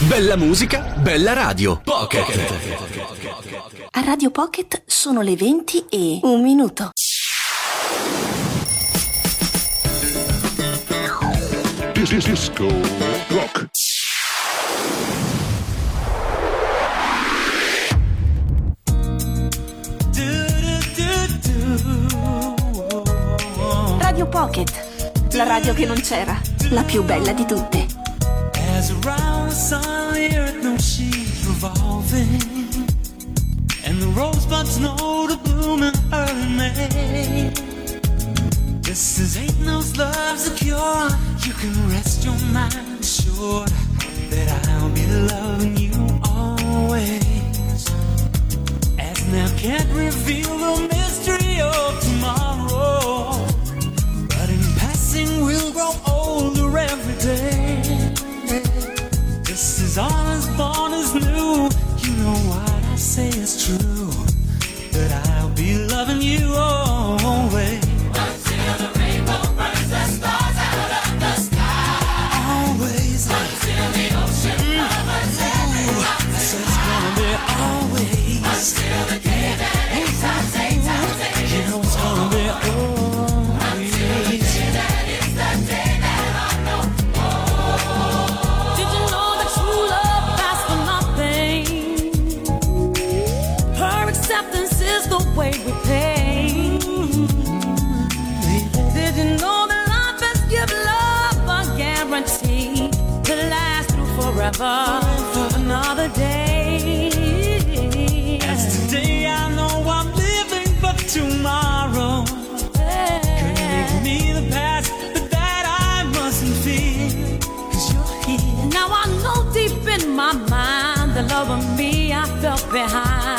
Bella musica, bella radio. Pocket. A Radio Pocket sono le 20 e un minuto. Disco Rock. Radio Pocket, la radio che non c'era, la più bella di tutte. silent earth knows she's revolving. And the rosebuds know to bloom in early May. This is ain't no love a. You can rest your mind assured that I'll be loving you always. As now can't reveal the mystery of tomorrow. But in passing, we'll grow older every day is on. cause you're here. Now I know deep in my mind the love of me I felt behind.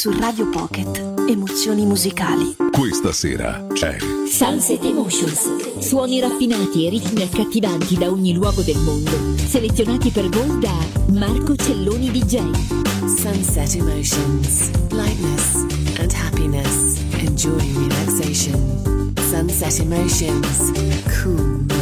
su Radio Pocket. Emozioni musicali. Questa sera c'è Sunset Emotions. Suoni raffinati e ritmi accattivanti da ogni luogo del mondo. Selezionati per voi da Marco Celloni DJ. Sunset Emotions. Lightness and happiness. Enjoy relaxation. Sunset Emotions. Cool.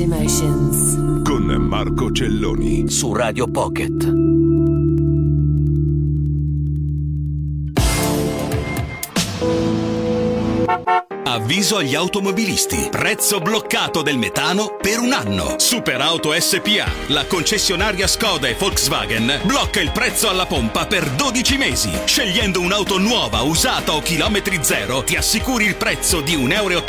Emotions. Con Marco Celloni. su Radio Pocket. Avviso agli automobilisti. Prezzo bloccato del metano per un anno. Superauto SPA, la concessionaria Skoda e Volkswagen, blocca il prezzo alla pompa per 12 mesi. Scegliendo un'auto nuova, usata o chilometri zero, ti assicuri il prezzo di 1,89 euro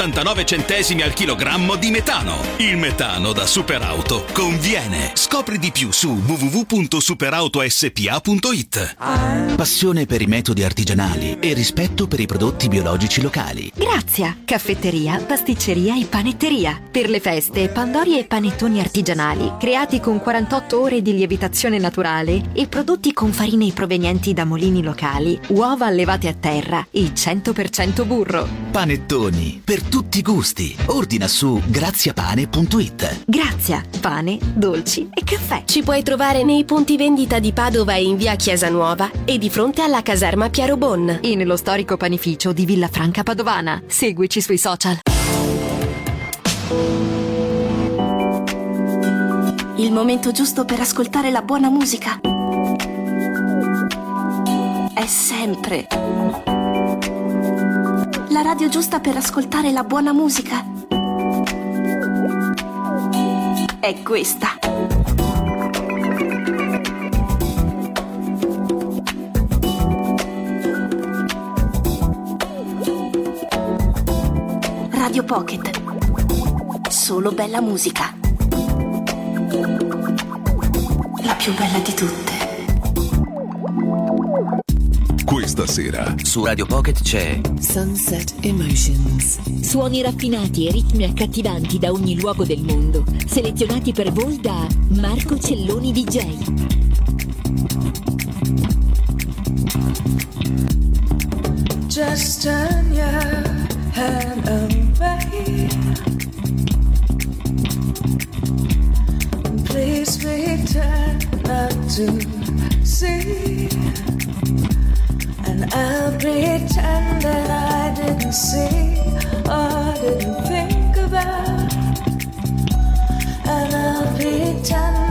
al chilogrammo di metano. Il metano da Superauto conviene. Scopri di più su www.superautospa.it. Passione per i metodi artigianali e rispetto per i prodotti biologici locali. Grazia, caffetteria, pasticceria e panetteria. Per le feste, pandori e panettoni artigianali, creati con 48 ore di lievitazione naturale e prodotti con farine provenienti da molini locali, uova allevate a terra e 100% burro. Panettoni, per tutti i gusti. Ordina su graziapane.it. Grazia, pane, dolci e caffè. Ci puoi trovare nei punti vendita di Padova e in via Chiesa Nuova e di fronte alla caserma Piero Bon. E nello storico panificio di Villa Franca Padovana. Seguici sui social. Il momento giusto per ascoltare la buona musica. È sempre. La radio giusta per ascoltare la buona musica. È questa. Radio Pocket. Solo bella musica. La più bella di tutte. Questa sera Su Radio Pocket c'è Sunset Emotions. Suoni raffinati e ritmi accattivanti da ogni luogo del mondo, selezionati per voi da Marco Celloni DJ. Just turn your head away. Not to see. And I'll pretend that I didn't see or didn't think about. And I'll pretend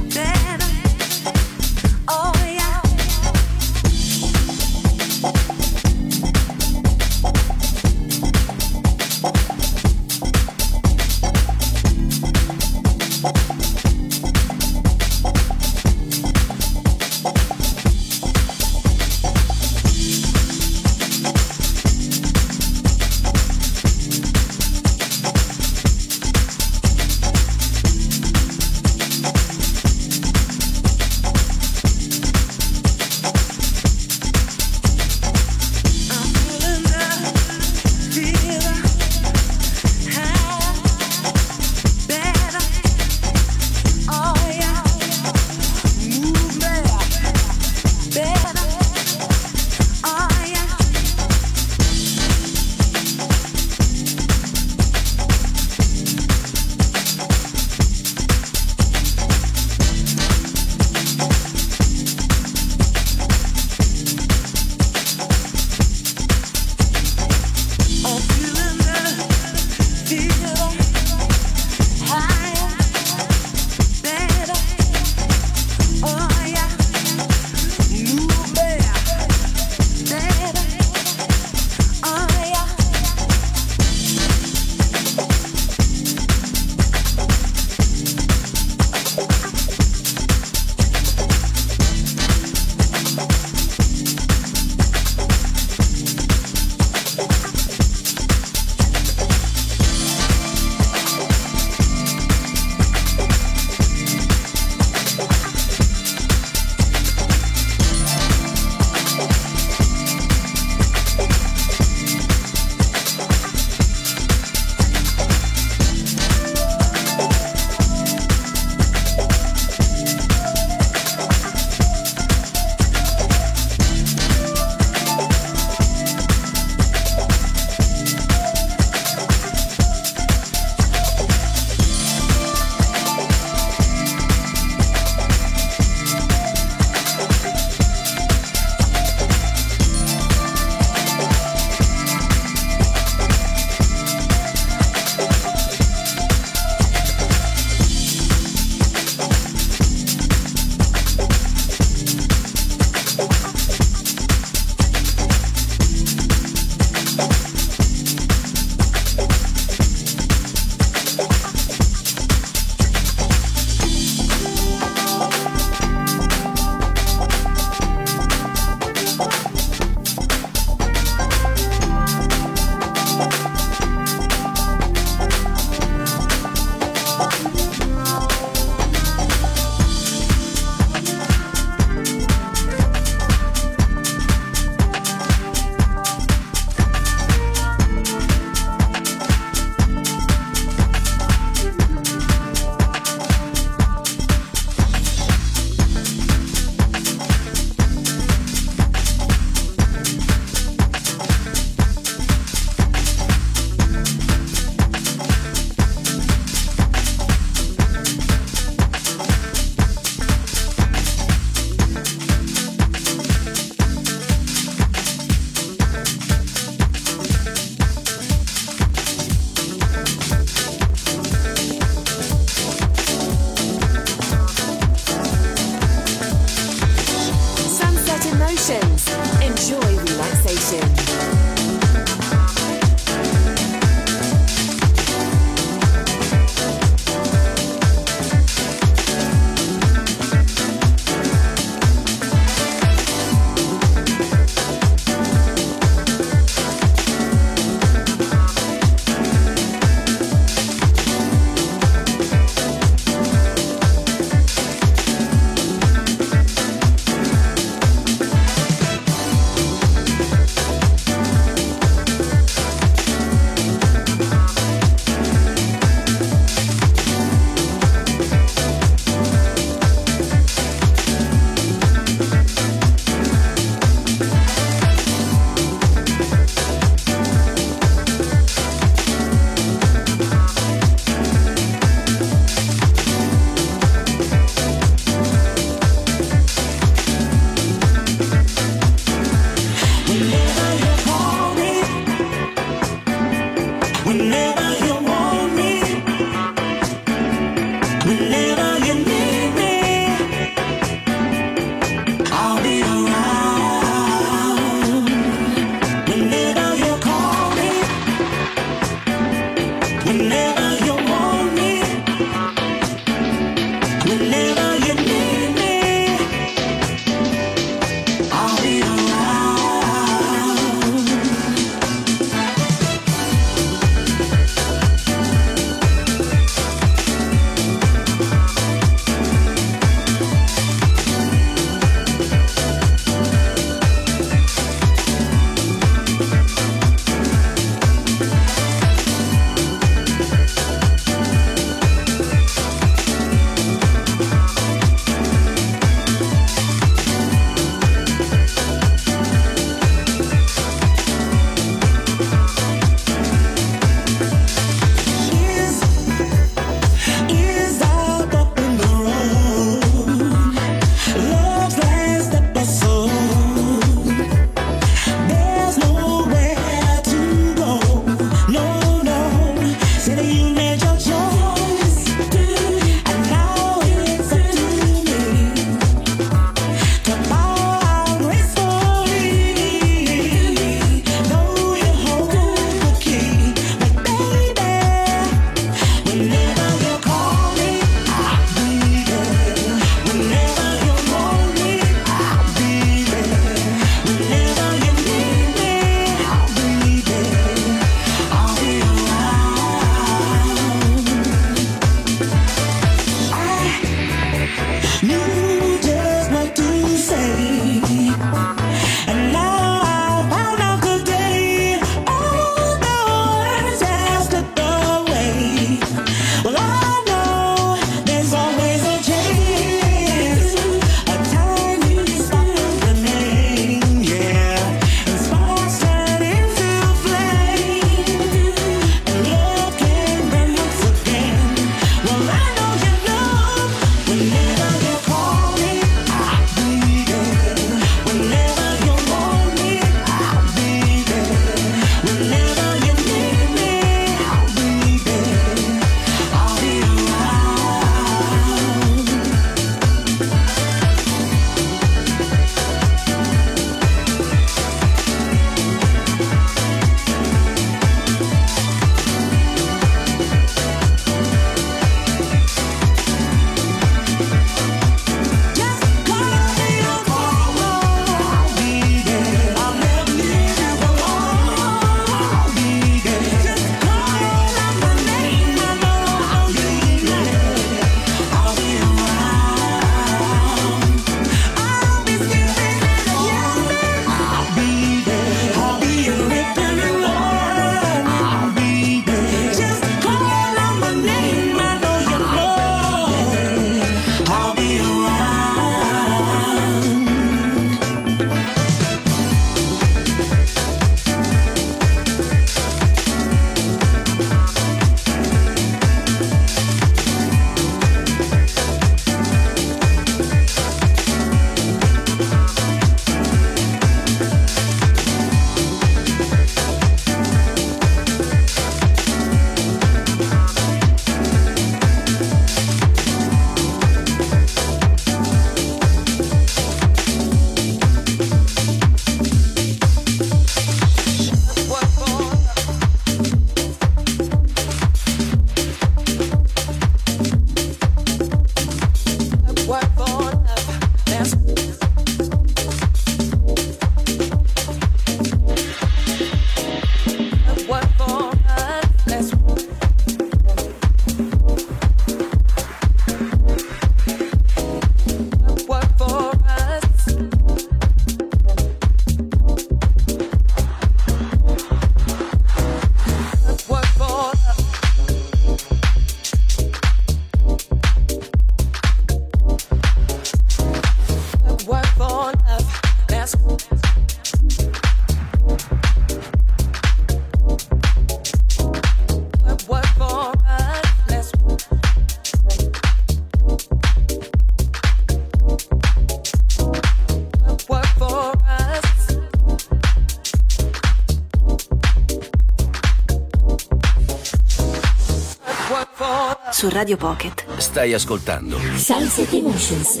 su Radio Pocket. Stai ascoltando Sunset Emotions.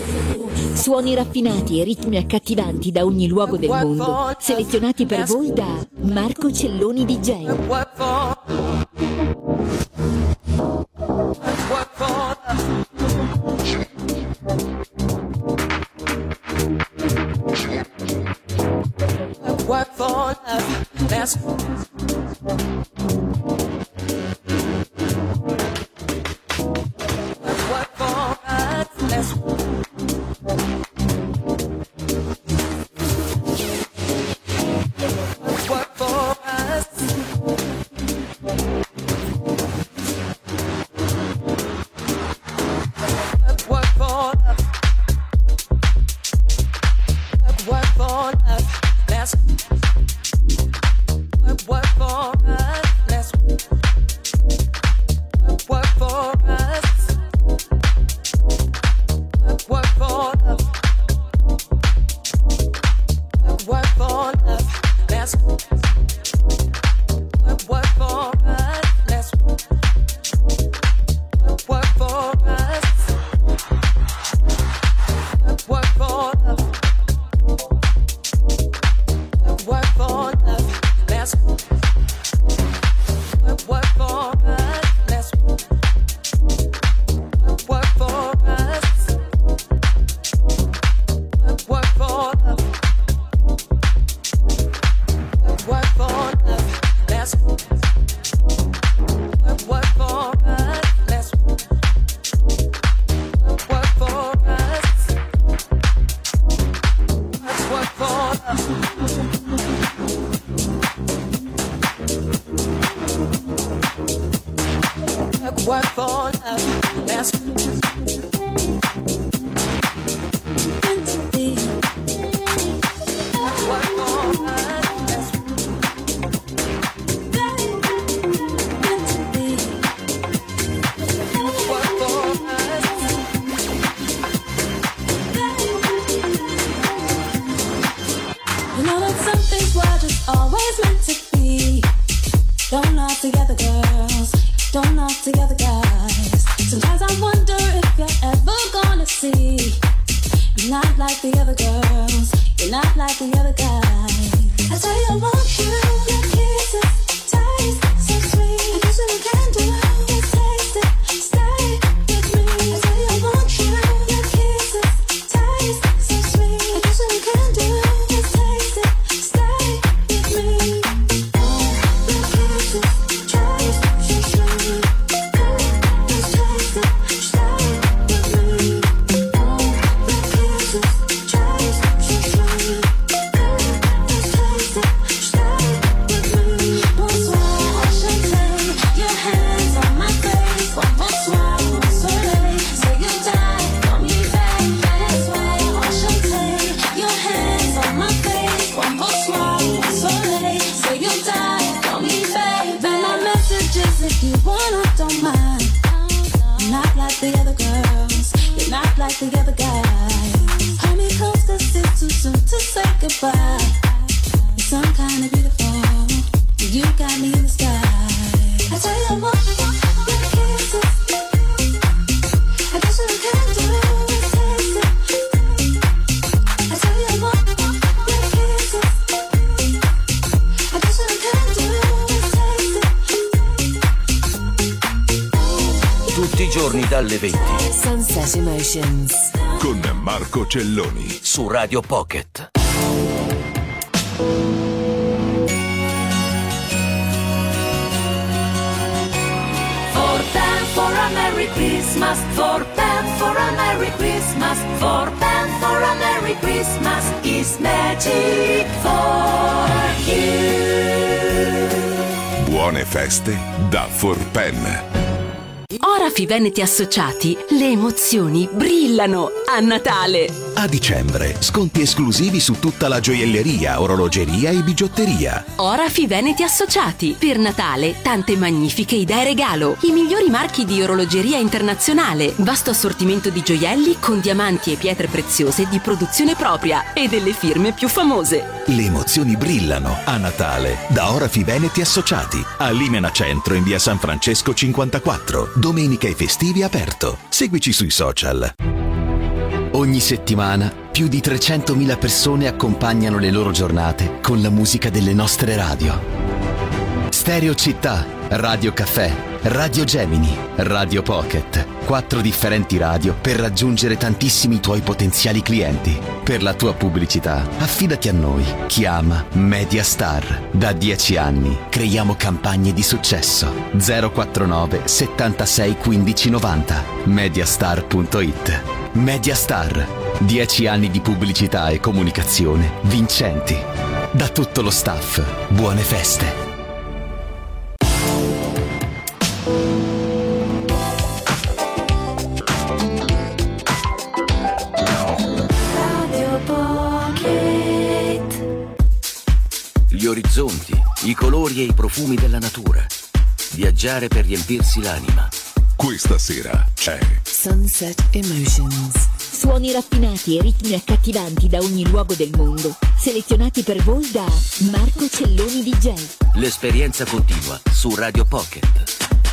Suoni raffinati e ritmi accattivanti da ogni luogo del mondo, selezionati per voi da Marco Celloni DJ. What for love? That's together, girls. Don't knock together, guys. Sometimes I wonder if you're ever gonna see. You're not like the other girls. You're not like the other Marco Celloni. su Radio Pocket. For them for a Merry Christmas, for them for a Merry Christmas, for them for a Merry Christmas is magic for you. Buone feste da Forpen. Orafi Veneti Associati, le emozioni brillano a Natale. A dicembre, sconti esclusivi su tutta la gioielleria, orologeria e bigiotteria. Orafi Veneti Associati, per Natale tante magnifiche idee regalo. I migliori marchi di orologeria internazionale, vasto assortimento di gioielli con diamanti e pietre preziose di produzione propria e delle firme più famose. Le emozioni brillano a Natale da Orafi Veneti Associati. A Limena Centro in via San Francesco 54. Domenica e festivi aperto. Seguici sui social. Ogni settimana più di 300.000 persone accompagnano le loro giornate con la musica delle nostre radio. Stereo Città, Radio Caffè, Radio Gemini, Radio Pocket. Quattro differenti radio per raggiungere tantissimi tuoi potenziali clienti. Per la tua pubblicità, affidati a noi. Chiama Mediastar. Da 10 anni creiamo campagne di successo. 049 76 15 90. Mediastar.it. Mediastar. 10 anni di pubblicità e comunicazione vincenti. Da tutto lo staff, buone feste. Gli orizzonti, i colori e i profumi della natura. Viaggiare per riempirsi l'anima. Questa sera c'è Sunset Emotions. Suoni raffinati e ritmi accattivanti da ogni luogo del mondo, selezionati per voi da Marco Celloni DJ. L'esperienza continua su Radio Pocket.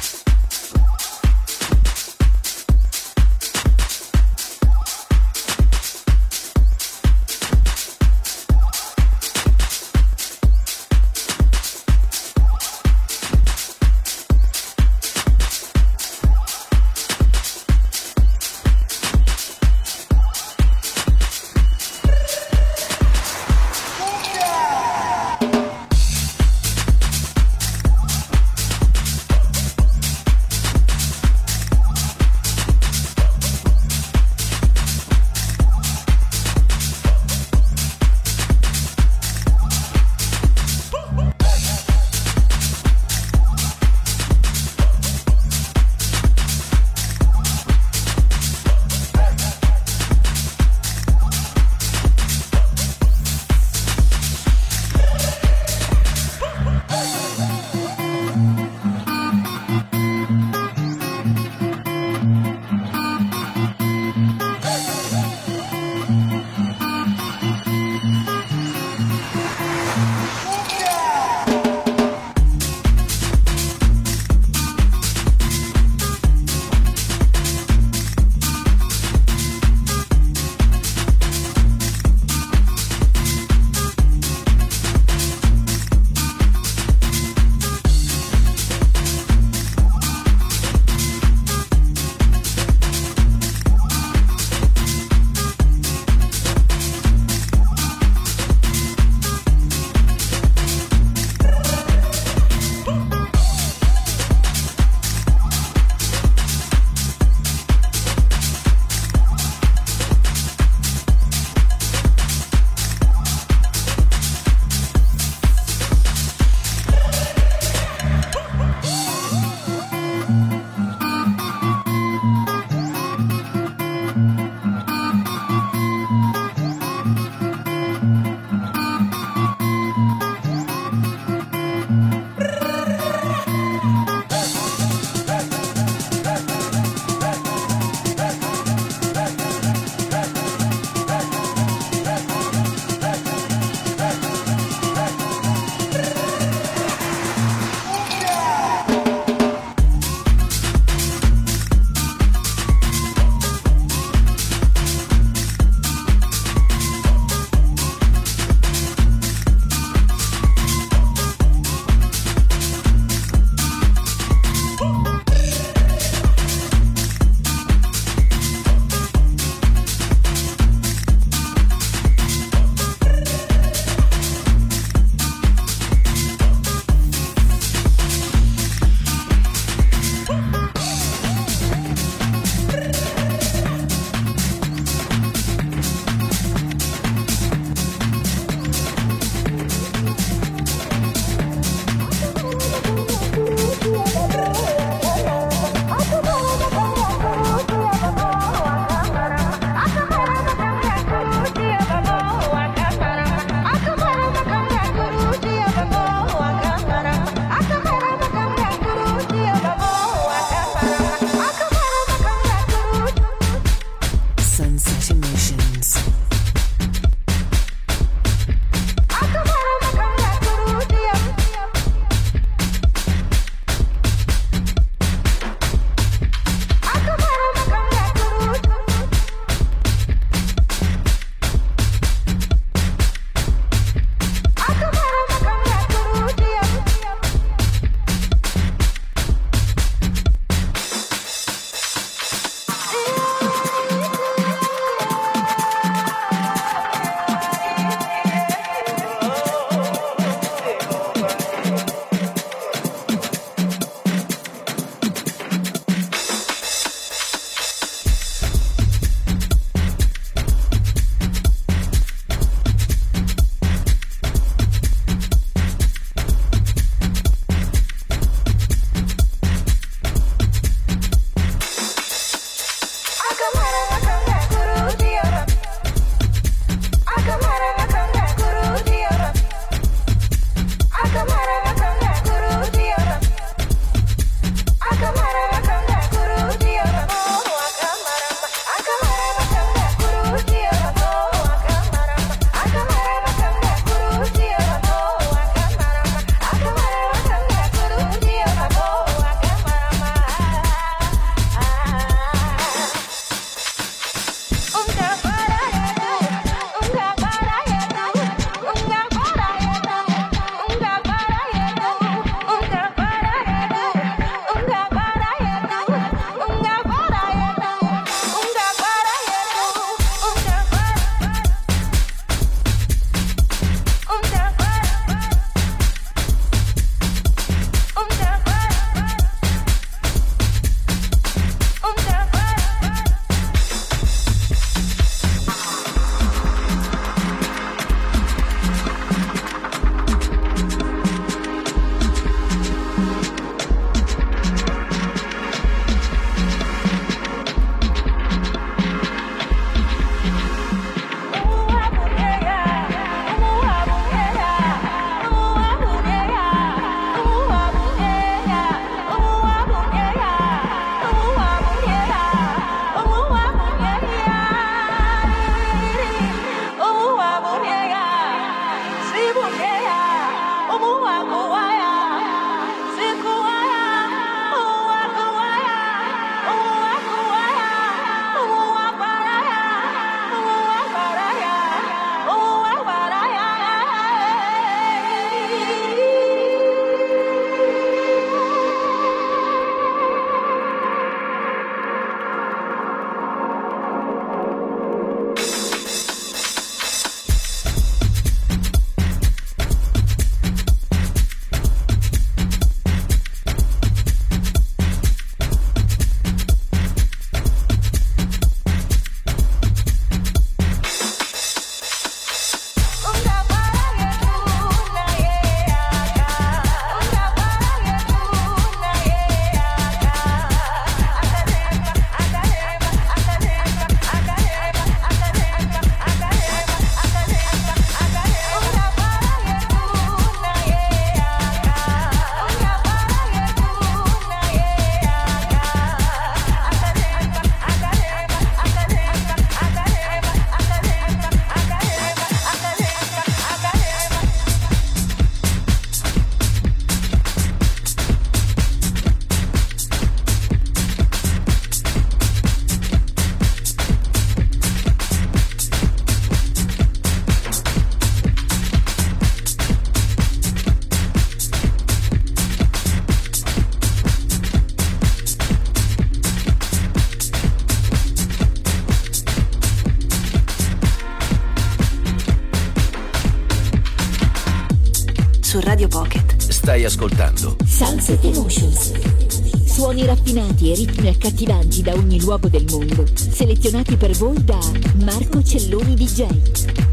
Suoni raffinati e ritmi accattivanti da ogni luogo del mondo, selezionati per voi da Marco Celloni DJ.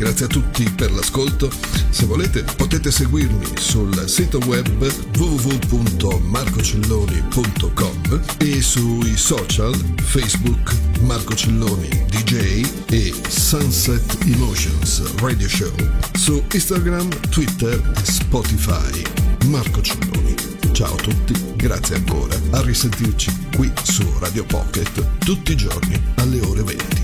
Grazie a tutti per l'ascolto. Se volete potete seguirmi sul sito web www.marcocelloni.com e sui social Facebook Marco Celloni DJ e Sunset Emotions Radio Show su Instagram, Twitter e Spotify. Marco Celloni. Ciao a tutti, grazie ancora. A risentirci qui su Radio Pocket tutti i giorni alle ore 20.